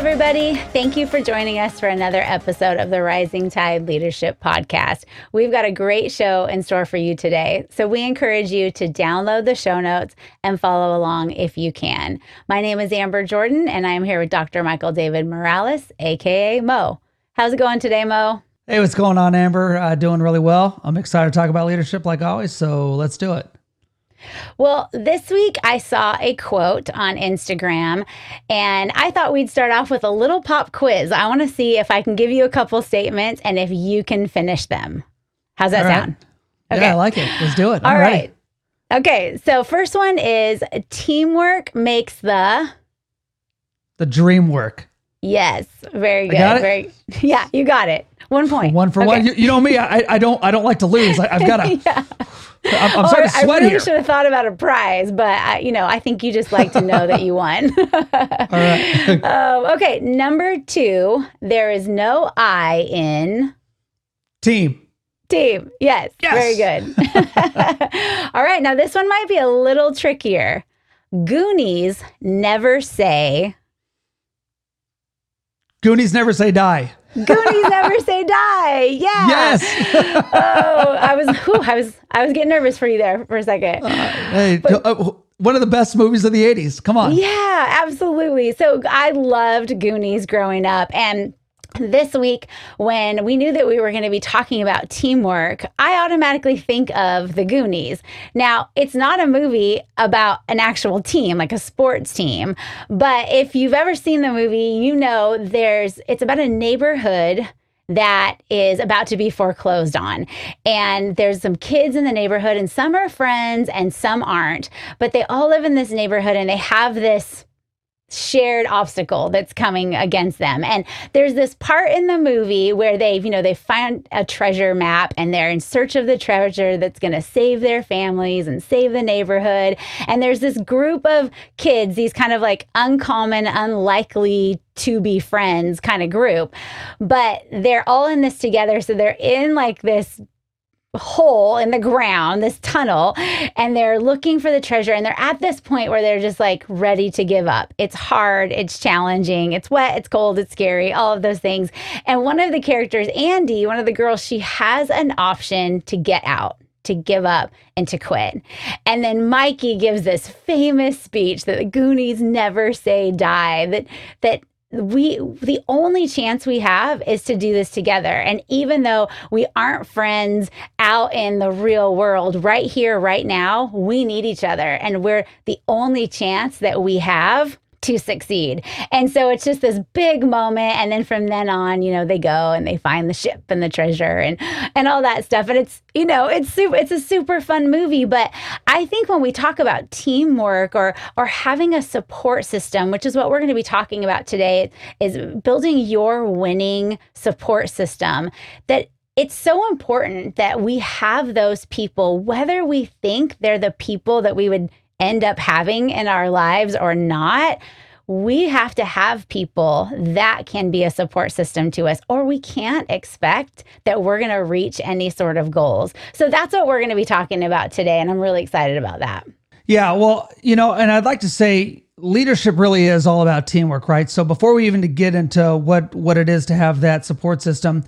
Everybody. Thank you for joining us for another episode of the Rising Tide Leadership Podcast. We've got a great show in store for you today. So we encourage you to download the show notes and follow along if you can. My name is Amber Jordan, and I am here with Dr. Michael David Morales, AKA Mo. How's it going today, Mo? Hey, what's going on, Amber? Uh, doing really well. I'm excited to talk about leadership like always. So let's do it. Well, this week I saw a quote on Instagram and I thought we'd start off with a little pop quiz. I want to see if I can give you a couple statements and if you can finish them. How's that sound? Okay. Yeah, I like it. Let's do it. All right. Okay. So, first one is teamwork makes the the dream work. Yes, very good. Very yeah, you got it. One point. One for okay. one. You, you, know me. I, I don't I don't like to lose. I, have got to. yeah. I'm, I'm starting to sweat I really here. should have thought about a prize, but I, you know, I think you just like to know that you won. All right. um, okay, number two. There is no I in team. Team. Yes. yes. Very good. All right. Now this one might be a little trickier. Goonies never say. Goonies never say die. Goonies never say die. Yeah. Yes. oh, I was, whew, I was, I was getting nervous for you there for a second. Uh, hey, but, uh, one of the best movies of the '80s. Come on. Yeah, absolutely. So I loved Goonies growing up, and this week, when we knew that we were going to be talking about teamwork, I automatically think of The Goonies. Now, it's not a movie about an actual team, like a sports team, but if you've ever seen the movie, you know there's it's about a neighborhood that is about to be foreclosed on. And there's some kids in the neighborhood, and some are friends and some aren't, but they all live in this neighborhood and they have this shared obstacle that's coming against them. And there's this part in the movie where they've, you know, they find a treasure map and they're in search of the treasure that's going to save their families and save the neighborhood. And there's this group of kids, these kind of like uncommon, unlikely to be friends kind of group, but they're all in this together. So they're in like this hole in the ground, this tunnel, and they're looking for the treasure. And they're at this point where they're just like ready to give up. It's hard, it's challenging, it's wet, it's cold, it's scary, all of those things. And one of the characters, Andy, one of the girls, she has an option to get out to give up and to quit. And then Mikey gives this famous speech that the Goonies never say die, that that we the only chance we have is to do this together. And even though we aren't friends out in the real world right here right now we need each other. And we're the only chance that we have to succeed. And so it's just this big moment and then from then on, you know, they go and they find the ship and the treasure and and all that stuff. And it's, you know, it's super it's a super fun movie, but I think when we talk about teamwork or or having a support system, which is what we're going to be talking about today, is building your winning support system that it's so important that we have those people, whether we think they're the people that we would end up having in our lives or not, we have to have people that can be a support system to us, or we can't expect that we're going to reach any sort of goals. So that's what we're going to be talking about today. And I'm really excited about that. Yeah. Well, you know, and I'd like to say, leadership really is all about teamwork right so before we even get into what what it is to have that support system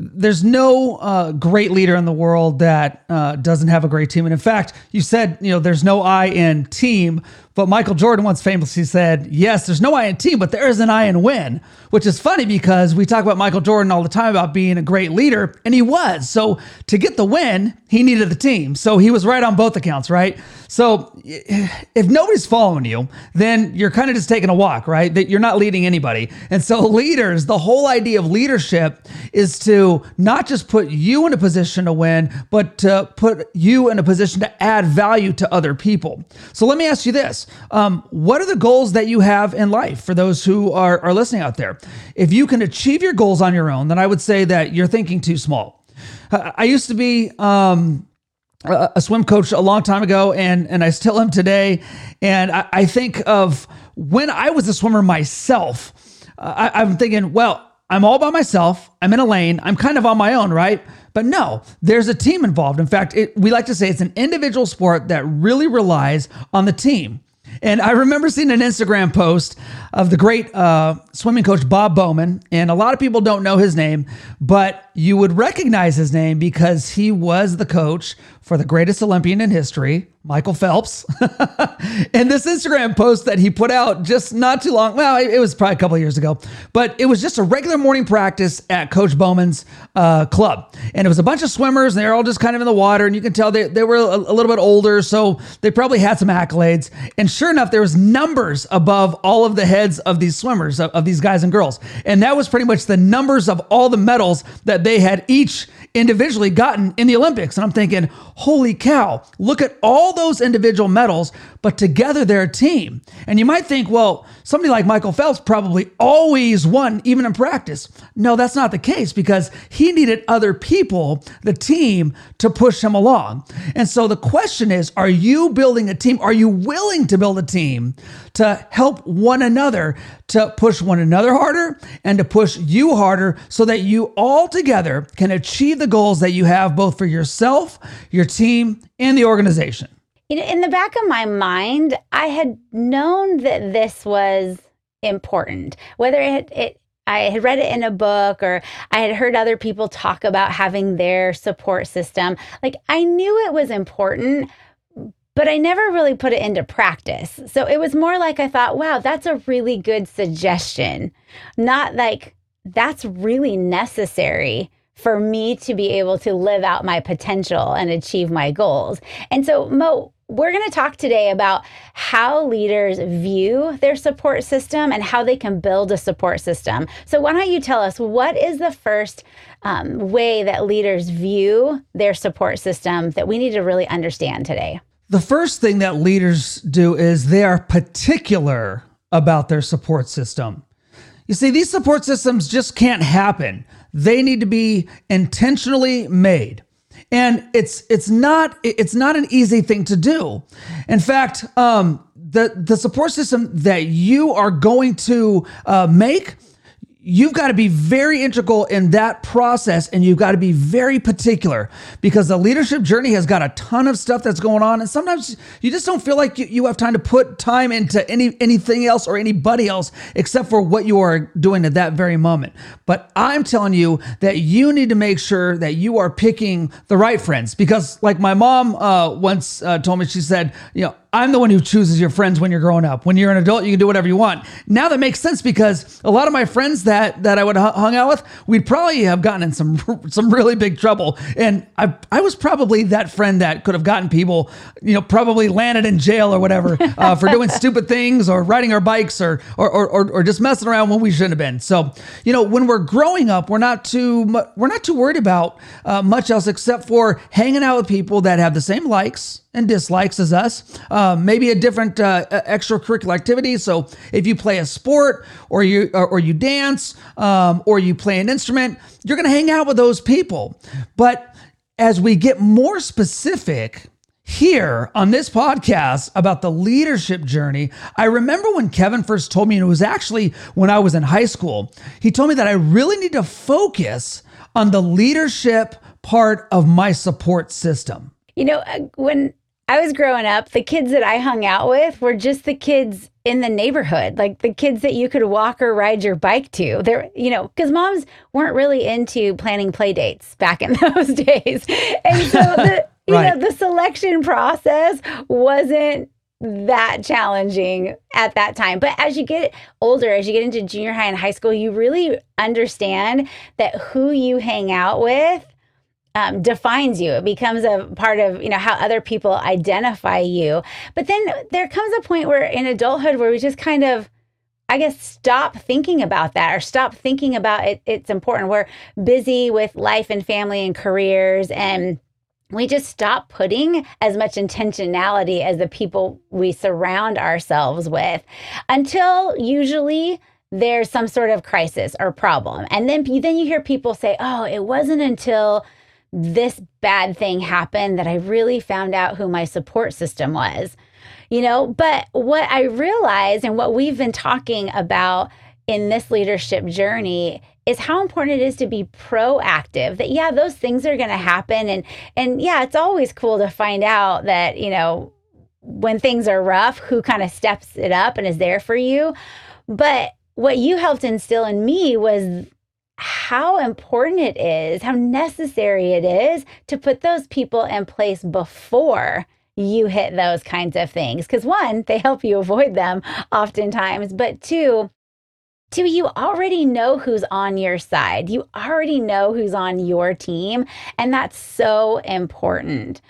there's no uh, great leader in the world that uh, doesn't have a great team. And in fact, you said, you know, there's no I in team, but Michael Jordan once famously said, yes, there's no I in team, but there is an I in win, which is funny because we talk about Michael Jordan all the time about being a great leader, and he was. So to get the win, he needed the team. So he was right on both accounts, right? So if nobody's following you, then you're kind of just taking a walk, right? That you're not leading anybody. And so leaders, the whole idea of leadership is to not just put you in a position to win, but to put you in a position to add value to other people. So let me ask you this. Um, what are the goals that you have in life for those who are, are listening out there? If you can achieve your goals on your own, then I would say that you're thinking too small. I used to be um, a, swim coach a long time ago, and and I still am today. And I, I think of when I was a swimmer myself. I, I'm thinking, well, I'm all by myself. I'm in a lane. I'm kind of on my own, right? But no, there's a team involved. In fact, it, we like to say it's an individual sport that really relies on the team. And I remember seeing an Instagram post of the great uh, swimming coach Bob Bowman. And a lot of people don't know his name, but you would recognize his name because he was the coach for the greatest Olympian in history, Michael Phelps. and this Instagram post that he put out just not too long, well, it was probably a couple years ago, but it was just a regular morning practice at Coach Bowman's uh, club. And it was a bunch of swimmers, and they were all just kind of in the water. And you can tell they, they were a, a little bit older, so they probably had some accolades. And sure enough, there was numbers above all of the heads of these swimmers, of, of these guys and girls. And that was pretty much the numbers of all the medals that they had each individually gotten in the Olympics. And I'm thinking, holy cow, look at all those individual medals, but together they're a team. And you might think, well, somebody like Michael Phelps probably always won, even in practice. No, that's not the case because he needed other people, the team, to push him along. And so the question is are you building a team? Are you willing to build a team to help one another, to push one another harder and to push you harder so that you all together can achieve the goals that you have both for yourself, your team, and the organization? You know, in the back of my mind, I had known that this was important, whether it, it I had read it in a book or I had heard other people talk about having their support system. Like I knew it was important, but I never really put it into practice. So it was more like I thought, wow, that's a really good suggestion. Not like that's really necessary for me to be able to live out my potential and achieve my goals. And so, Mo, we're going to talk today about how leaders view their support system and how they can build a support system. So, why don't you tell us what is the first um, way that leaders view their support system that we need to really understand today? The first thing that leaders do is they are particular about their support system. You see, these support systems just can't happen. They need to be intentionally made. And it's it's not it's not an easy thing to do. In fact, um, the the support system that you are going to uh, make you've got to be very integral in that process and you've got to be very particular because the leadership journey has got a ton of stuff that's going on and sometimes you just don't feel like you, have time to put time into any anything else or anybody else except for what you are doing at that very moment. But i'm telling you that you need to make sure that you are picking the right friends because like my mom uh, once uh, told me she said you know I'm the one who chooses your friends when you're growing up. When you're an adult, you can do whatever you want. Now that makes sense because a lot of my friends that that I would have hung out with, we'd probably have gotten in some some really big trouble. And I I was probably that friend that could have gotten people, you know, probably landed in jail or whatever uh, for doing stupid things or riding our bikes or or, or or just messing around when we shouldn't have been. So you know, when we're growing up, we're not too we're not too worried about uh, much else except for hanging out with people that have the same likes and dislikes as us. Uh, maybe a different uh, extracurricular activity. So if you play a sport or you or, or you dance um, or you play an instrument, you're going to hang out with those people. But as we get more specific here on this podcast about the leadership journey, I remember when Kevin first told me, and it was actually when I was in high school, he told me that I really need to focus on the leadership part of my support system. You know, uh, when I was growing up, the kids that I hung out with were just the kids in the neighborhood, like the kids that you could walk or ride your bike to. There, you know, because moms weren't really into planning play dates back in those days, and so the you right. know the selection process wasn't that challenging at that time. But as you get older, as you get into junior high and high school, you really understand that who you hang out with um, defines you. It becomes a part of you know how other people identify you. But then there comes a point where in adulthood where we just kind of I guess stop thinking about that or stop thinking about it. It's important. We're busy with life and family and careers, and we just stop putting as much intentionality as the people we surround ourselves with until usually there's some sort of crisis or problem. And then, then you hear people say, oh, it wasn't until this bad thing happened that I really found out who my support system was. You know, but what I realized and what we've been talking about in this leadership journey is how important it is to be proactive that yeah those things are going to happen and and yeah it's always cool to find out that you know when things are rough who kind of steps it up and is there for you but what you helped instill in me was how important it is, how necessary it is to put those people in place before you hit those kinds of things. Because one, they help you avoid them oftentimes, but two, two, you already know who's on your side. You already know who's on your team. And that's so important.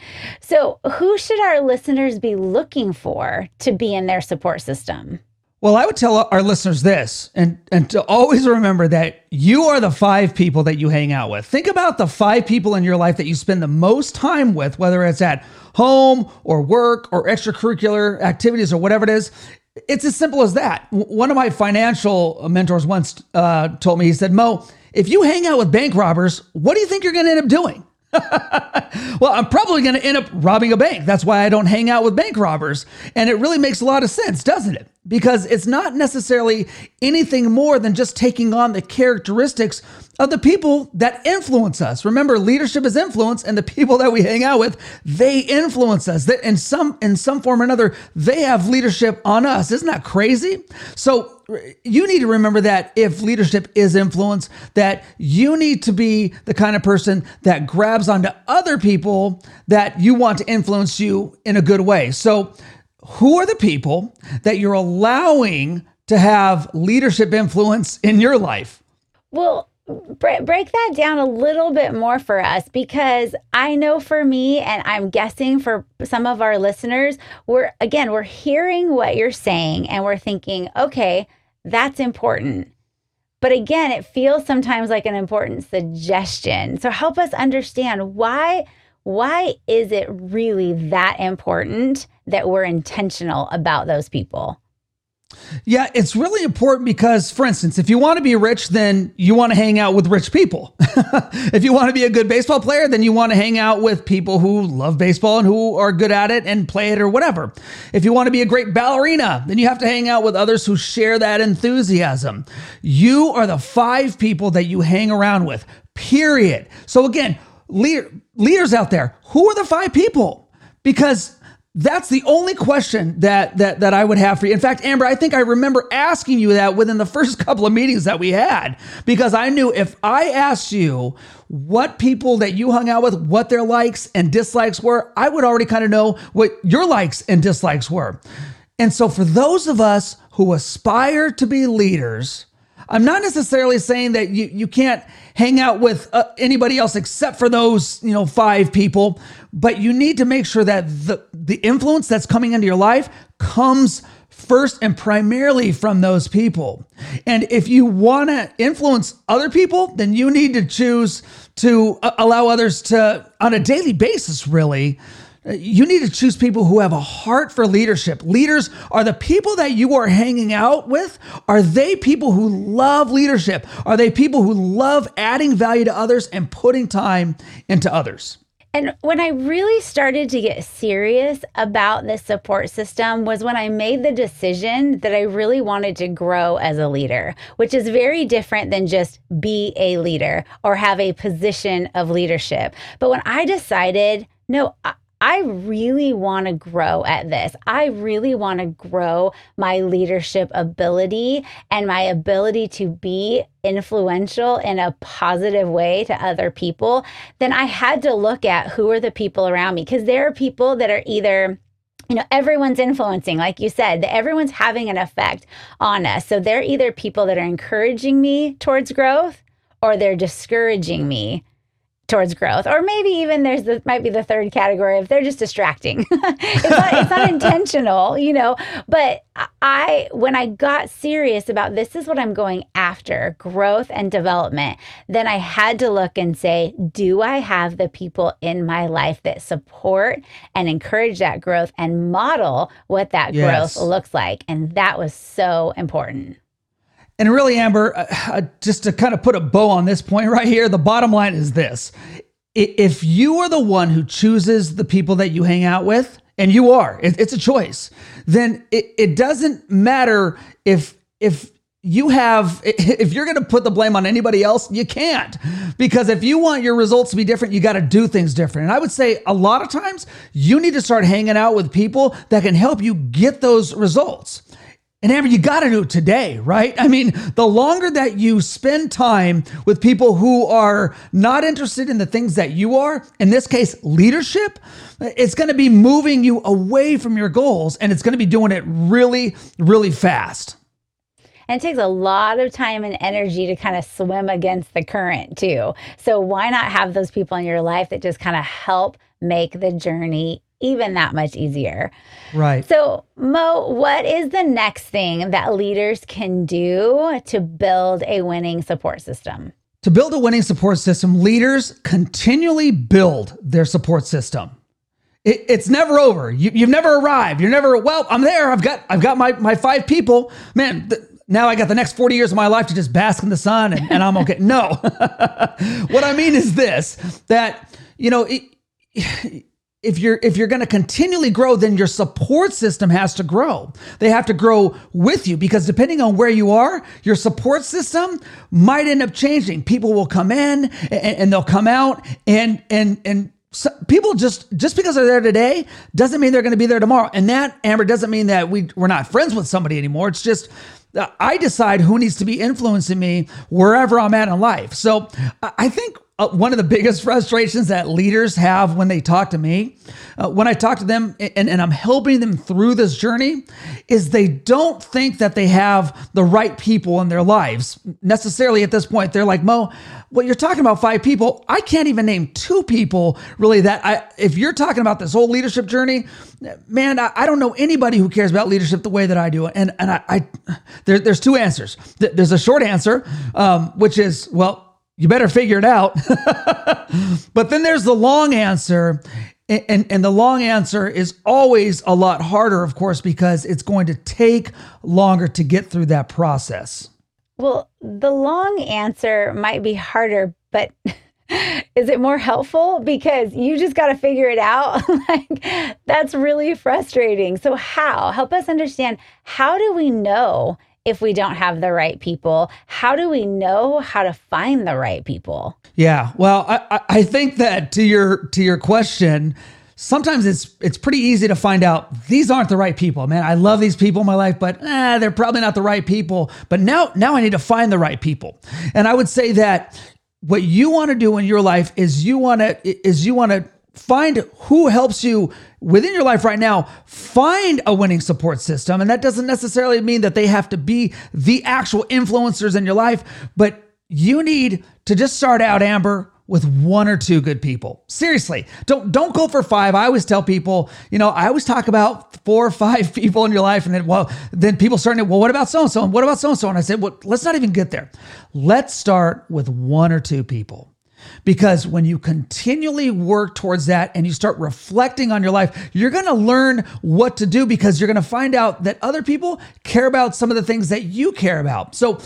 So, who should our listeners be looking for to be in their support system? Well, I would tell our listeners this and, and to always remember that you are the five people that you hang out with. Think about the five people in your life that you spend the most time with, whether it's at home or work or extracurricular activities or whatever it is. It's as simple as that. One of my financial mentors once uh, told me, he said, Mo, if you hang out with bank robbers, what do you think you're going to end up doing? well, I'm probably going to end up robbing a bank. That's why I don't hang out with bank robbers. And it really makes a lot of sense, doesn't it? Because it's not necessarily anything more than just taking on the characteristics of the people that influence us. Remember, leadership is influence, and the people that we hang out with, they influence us. That in some in some form or another, they have leadership on us. Isn't that crazy? So you need to remember that if leadership is influence, that you need to be the kind of person that grabs onto other people that you want to influence you in a good way. So, who are the people that you're allowing to have leadership influence in your life? Well, break that down a little bit more for us because I know for me, and I'm guessing for some of our listeners, we're again, we're hearing what you're saying and we're thinking, okay, that's important. But again, it feels sometimes like an important suggestion. So help us understand why why is it really that important that we're intentional about those people? Yeah, it's really important because, for instance, if you want to be rich, then you want to hang out with rich people. if you want to be a good baseball player, then you want to hang out with people who love baseball and who are good at it and play it or whatever. If you want to be a great ballerina, then you have to hang out with others who share that enthusiasm. You are the five people that you hang around with, period. So, again, leader, leaders out there, who are the five people? Because that's the only question that that that I would have for you. In fact, Amber, I think I remember asking you that within the first couple of meetings that we had because I knew if I asked you what people that you hung out with, what their likes and dislikes were, I would already kind of know what your likes and dislikes were. And so for those of us who aspire to be leaders, I'm not necessarily saying that you, you can't hang out with uh, anybody else except for those, you know, five people, but you need to make sure that the, the influence that's coming into your life comes first and primarily from those people. And if you want to influence other people, then you need to choose to uh, allow others to, on a daily basis, really, you need to choose people who have a heart for leadership. Leaders are the people that you are hanging out with. Are they people who love leadership? Are they people who love adding value to others and putting time into others? And when I really started to get serious about this support system was when I made the decision that I really wanted to grow as a leader, which is very different than just be a leader or have a position of leadership. But when I decided, no, I really want to grow at this. I really want to grow my leadership ability and my ability to be influential in a positive way to other people. Then I had to look at who are the people around me because there are people that are either you know everyone's influencing like you said that everyone's having an effect on us so they're either people that are encouraging me towards growth or they're discouraging me towards growth. Or maybe even there's the might be the third category if they're just distracting. It's, not, it's not intentional you know? But i when i got serious about this is what i'm going after growth and development then i had to look and say do i have the people in my life that support and encourage that growth and model what that yes. growth looks like? And that was so important and really, Amber, uh, uh, just to kind of put a bow on this point right here, the bottom line is this. If you are the one who chooses the people that you hang out with, and you are, it's a choice, then it, it doesn't matter if if you have if you're going to put the blame on anybody else you can't. Because if you want your results to be different you got to do things different. And i would say a lot of times you need to start hanging out with people that can help you get those results and Amber, you got to do it today, right? I mean, the longer that you spend time with people who are not interested in the things that you are, in this case, leadership, it's going to be moving you away from your goals and it's going to be doing it really, really fast. And it takes a lot of time and energy to kind of swim against the current, too. So, why not have those people in your life that just kind of help make the journey even that much easier? Right. So, Mo, what is the next thing that leaders can do to build a winning support system? To build a winning support system, leaders continually build their support system. It, it's never over. You, have never arrived. You're never well. I'm there. I've got I've got my my five people. Man, th- now I got the next 40 years of my life to just bask in the sun and, and I'm okay. no. what I mean is this that, you know, it, if you're if you're going to continually grow then your support system has to grow. They have to grow with you because depending on where you are your support system might end up changing. People will come in and, and they'll come out and and and so people just just because they're there today doesn't mean they're going to be there tomorrow. And that amber doesn't mean that we we're not friends with somebody anymore. It's just uh, I decide who needs to be influencing me wherever I'm at in life. So I think uh, one of the biggest frustrations that leaders have when they talk to me, uh, when I talk to them and, and I'm helping them through this journey, is they don't think that they have the right people in their lives necessarily at this point. They're like, Mo, well, you're talking about five people. I can't even name two people really that I, if you're talking about this whole leadership journey, man, I, I don't know anybody who cares about leadership the way that I do. And, and I, I there, there's two answers. There's a short answer, um, which is, well, you better figure it out. but then there's the long answer. And, and the long answer is always a lot harder, of course, because it's going to take longer to get through that process. Well, the long answer might be harder, but is it more helpful? Because you just got to figure it out. like, that's really frustrating. So, how? Help us understand how do we know if we don't have the right people? How do we know how to find the right people? Yeah, well, I, I think that to your to your question, sometimes it's it's pretty easy to find out these aren't the right people. Man, I love these people in my life, but eh, they're probably not the right people. But now now I need to find the right people. And I would say that what you want to do in your life is you want to is you want to find who helps you within your life right now find a winning support system and that doesn't necessarily mean that they have to be the actual influencers in your life but you need to just start out amber with one or two good people. Seriously, don't don't go for five. I always tell people, you know, I always talk about four or five people in your life, and then well, then people start to, well, what about so and so, and what about so and so? And I said, well, let's not even get there. Let's start with one or two people. Because when you continually work towards that and you start reflecting on your life, you're going to learn what to do because you're going to find out that other people care about some of the things that you care about. So,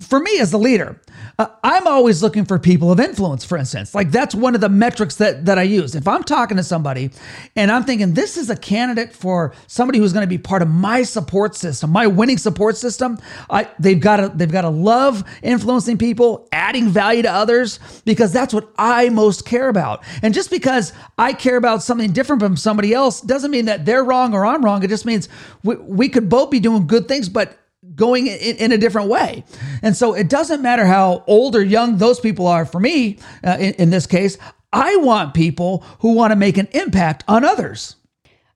for me as a leader, uh, I'm always looking for people of influence, for instance. Like that's one of the metrics that, that I use. If I'm talking to somebody and I'm thinking this is a candidate for somebody who's going to be part of my support system, my winning support system, I, they've got to they've got love influencing people, adding value to others, because that's what I most care about. And just because I care about something different from somebody else doesn't mean that they're wrong or I'm wrong. It just means we, we could both be doing good things, but going in, in, a different way. And so it doesn't matter how old or young those people are for me, uh, in, in this case, I want people who want to make an impact on others.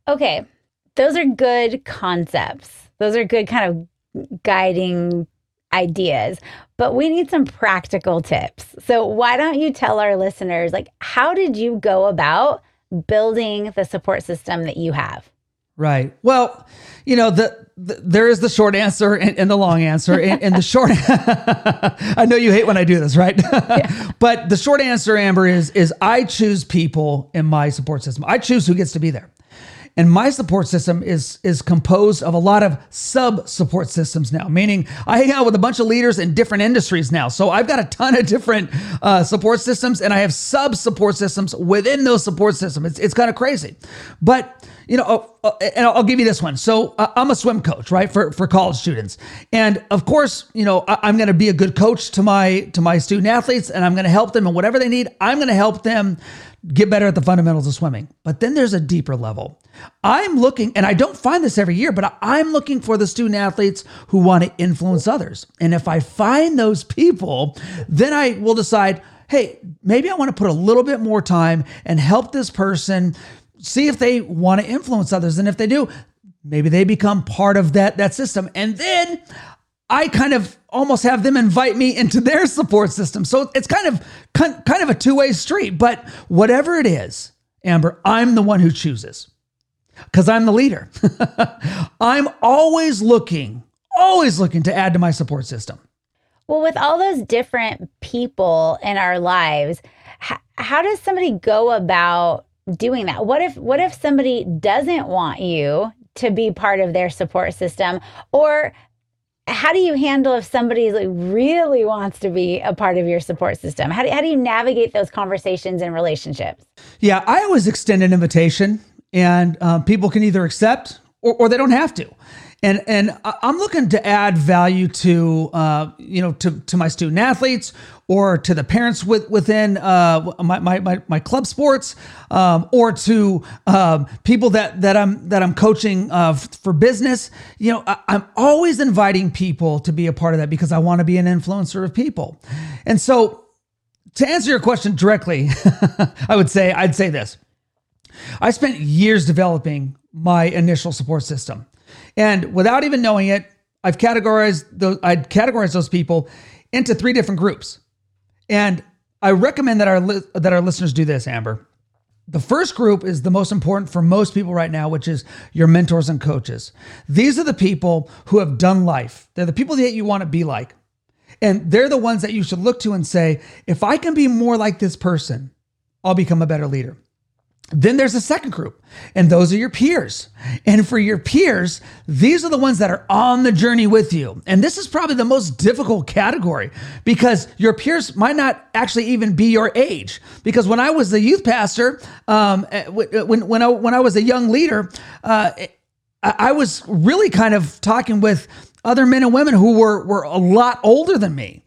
Okay. Those are good concepts. Those are good kind of guiding ideas, but we need some practical tips. So why don't you tell our listeners like how did you go about building the support system that you have? Right. Well, you know, the, the there is the short answer and, and the long answer. and, and the short, I know you hate when I do this, right? Yeah. but the short answer, Amber, is is I choose people in my support system. I choose who gets to be there. And my support system is is composed of a lot of sub support systems now, meaning I hang out with a bunch of leaders in different industries now. So I've got a ton of different uh, support systems, and I have sub support systems within those support systems. It's it's kind of crazy, but you know, oh, oh, and I'll give you this one. So uh, I'm a swim coach, right, for for college students, and of course, you know, I, am going to be a good coach to my to my student athletes, and I'm going to help them in whatever they need. I'm going to help them get better at the fundamentals of swimming. But then there's a deeper level. I'm looking, and I don't find this every year, but I'm looking for the student athletes who want to influence others. And if I find those people, then I will decide, hey, maybe I want to put a little bit more time and help this person see if they want to influence others. And if they do, maybe they become part of that that system. And then I kind of almost have them invite me into their support system. So it's kind of kind of a two-way street, but whatever it is, Amber, I'm the one who chooses. Cuz I'm the leader. I'm always looking, always looking to add to my support system. Well, with all those different people in our lives, how, how does somebody go about doing that? What if what if somebody doesn't want you to be part of their support system or how do you handle if somebody like really wants to be a part of your support system? How do, how do you navigate those conversations and relationships? Yeah, I always extend an invitation, and um, people can either accept or, or they don't have to and and I'm looking to add value to uh, you know to to my student athletes or to the parents with, within uh, my, my, my my club sports um, or to um, people that that I'm that I'm coaching uh, for business. You know, I, I'm always inviting people to be a part of that because I want to be an influencer of people, and so. To answer your question directly, I would say I'd say this. I spent years developing my initial support system. And without even knowing it, I've categorized those I'd categorize those people into three different groups. And I recommend that our li- that our listeners do this, Amber. The first group is the most important for most people right now, which is your mentors and coaches. These are the people who have done life. They're the people that you want to be like. And they're the ones that you should look to and say, if I can be more like this person, I'll become a better leader. Then there's a second group, and those are your peers. And for your peers, these are the ones that are on the journey with you. And this is probably the most difficult category because your peers might not actually even be your age. Because when I was the youth pastor, um, eh, when, when, I, when I was a young leader, uh, I was really kind of talking with other men and women who were, were a lot older than me.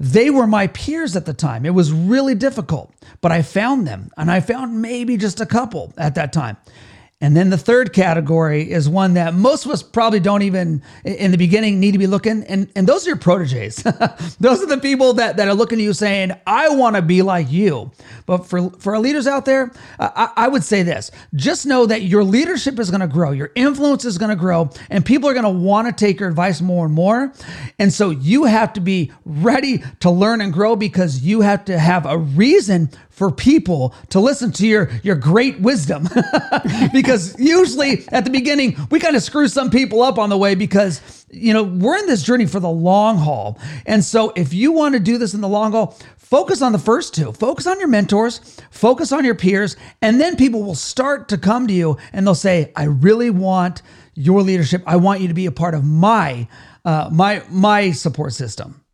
They were my peers at the time. It was really difficult, but I found them and I found maybe just a couple at that time. And then the third category is one that most of us probably don't even in the beginning need to be looking. And, and those are your proteges. those are the people that, that are looking at you saying, I want to be like you. But for, for our leaders out there, I, I would say this just know that your leadership is going to grow, your influence is going to grow, and people are going to want to take your advice more and more. And so you have to be ready to learn and grow because you have to have a reason for people to listen to your your great wisdom because usually at the beginning we kind of screw some people up on the way because you know we're in this journey for the long haul. And so if you want to do this in the long haul focus on the first two. Focus on your mentors focus on your peers and then people will start to come to you and they'll say i really want your leadership. I want you to be a part of my uh, my my support system.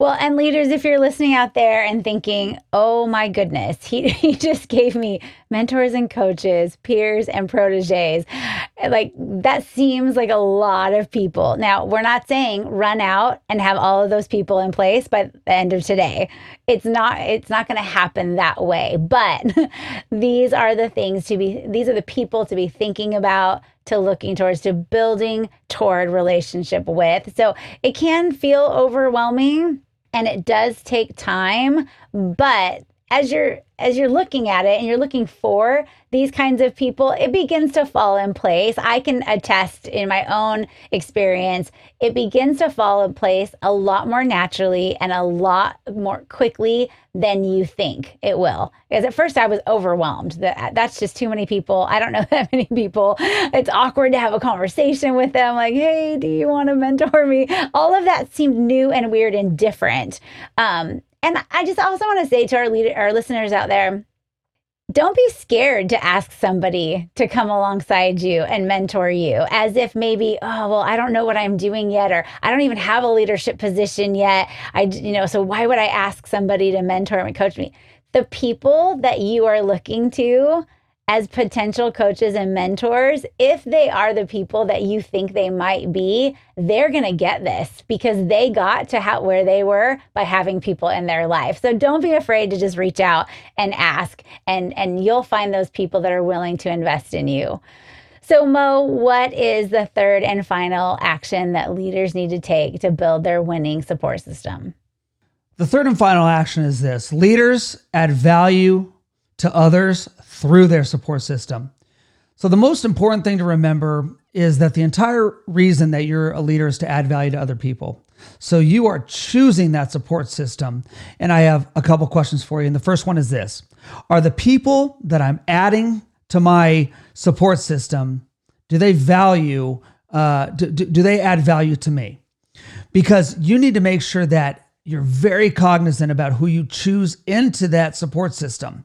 Well, and leaders, if you're listening out there and thinking, oh my goodness, he, he just gave me mentors and coaches, peers and proteges. Like that seems like a lot of people. Now, we're not saying run out and have all of those people in place by the end of today. It's not it's not going to happen that way. But these are the things to be these are the people to be thinking about to looking towards to building toward relationship with. So it can feel overwhelming and it does take time, but as you're as you're looking at it and you're looking for these kinds of people, it begins to fall in place. I can attest in my own experience, it begins to fall in place a lot more naturally and a lot more quickly than you think it will. Because at first I was overwhelmed. That that's just too many people. I don't know that many people. It's awkward to have a conversation with them like, "Hey, do you want to mentor me?" All of that seemed new and weird and different. Um, and I just also want to say to our leader, our listeners out there, don't be scared to ask somebody to come alongside you and mentor you as if maybe oh well i don't know what i'm doing yet or i don't even have a leadership position yet. I you know so why would i ask somebody to mentor and coach me? The people that you are looking to as potential coaches and mentors, if they are the people that you think they might be, they're going to get this because they got to how, where they were by having people in their life. So don't be afraid to just reach out and ask and and you'll find those people that are willing to invest in you. So Mo, what is the third and final action that leaders need to take to build their winning support system? The third and final action is this. Leaders add value to others through their support system. So, the most important thing to remember is that the entire reason that you're a leader is to add value to other people. So, you are choosing that support system. And I have a couple questions for you. And the first one is this Are the people that I'm adding to my support system, do they value, uh, do, do they add value to me? Because you need to make sure that you're very cognizant about who you choose into that support system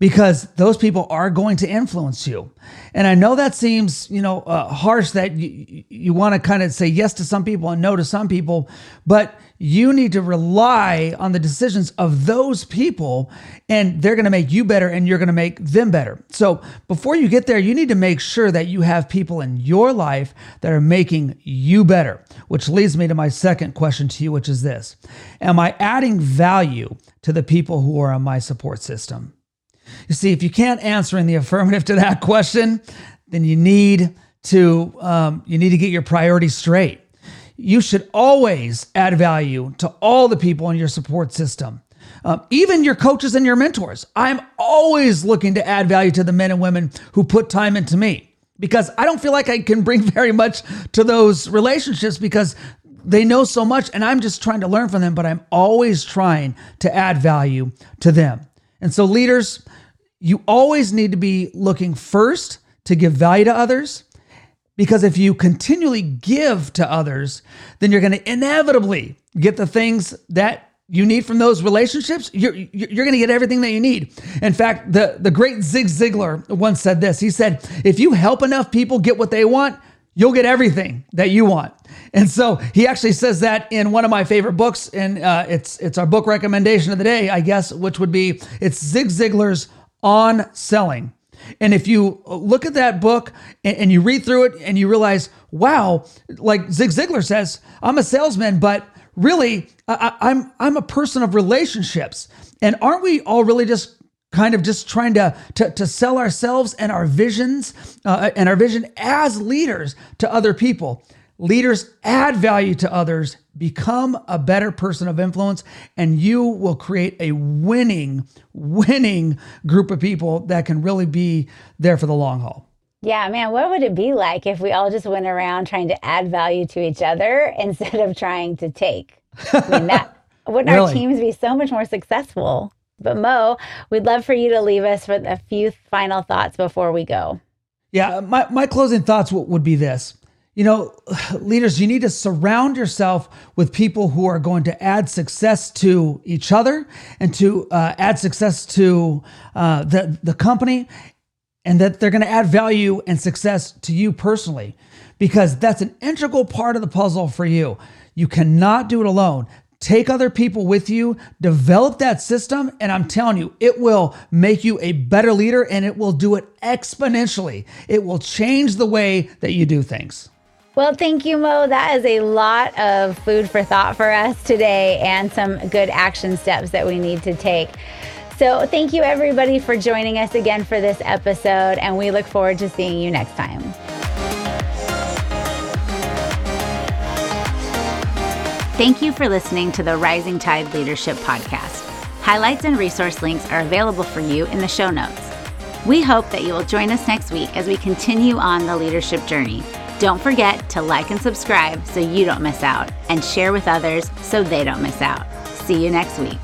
because those people are going to influence you. And I know that seems, you know, uh, harsh that you, you want to kind of say yes to some people and no to some people, but you need to rely on the decisions of those people and they're going to make you better and you're going to make them better. So before you get there, you need to make sure that you have people in your life that are making you better, which leads me to my second question to you, which is this Am I adding value to the people who are on my support system? You see, if you can't answer in the affirmative to that question, then you need to um, you need to get your priorities straight. You should always add value to all the people in your support system. Um, even your coaches and your mentors. I'm always looking to add value to the men and women who put time into me because I don't feel like I can bring very much to those relationships because they know so much and I'm just trying to learn from them, but I'm always trying to add value to them. And so, leaders, you always need to be looking first to give value to others. Because if you continually give to others, then you're going to inevitably get the things that you need from those relationships. You're, you're going to get everything that you need. In fact, the, the great Zig Ziglar once said this. He said, if you help enough people get what they want, you'll get everything that you want. And so he actually says that in one of my favorite books, and uh, it's it's our book recommendation of the day, I guess, which would be it's Zig Ziglar's on selling. And if you look at that book and, you read through it and you realize, wow, like Zig Ziglar says, I'm a salesman, but really, I, I'm I'm a person of relationships. And aren't we all really just kind of just trying to to, to sell ourselves and our visions uh, and our vision as leaders to other people? Leaders add value to others, become a better person of influence, and you will create a winning, winning group of people that can really be there for the long haul. Yeah, man, what would it be like if we all just went around trying to add value to each other instead of trying to take? I mean, that wouldn't really? our teams be so much more successful? But Mo, we'd love for you to leave us with a few final thoughts before we go. Yeah, my, my closing thoughts would be this you know, leaders, you need to surround yourself with people who are going to add success to each other and to uh, add success to uh, the, the company, and that they're going to add value and success to you personally, because that's an integral part of the puzzle for you. You cannot do it alone. Take other people with you, develop that system, and I'm telling you, it will make you a better leader and it will do it exponentially. It will change the way that you do things. Well, thank you, Mo. That is a lot of food for thought for us today and some good action steps that we need to take. So, thank you, everybody, for joining us again for this episode, and we look forward to seeing you next time. Thank you for listening to the Rising Tide Leadership Podcast. Highlights and resource links are available for you in the show notes. We hope that you will join us next week as we continue on the leadership journey. Don't forget to like and subscribe so you don't miss out, and share with others so they don't miss out. See you next week.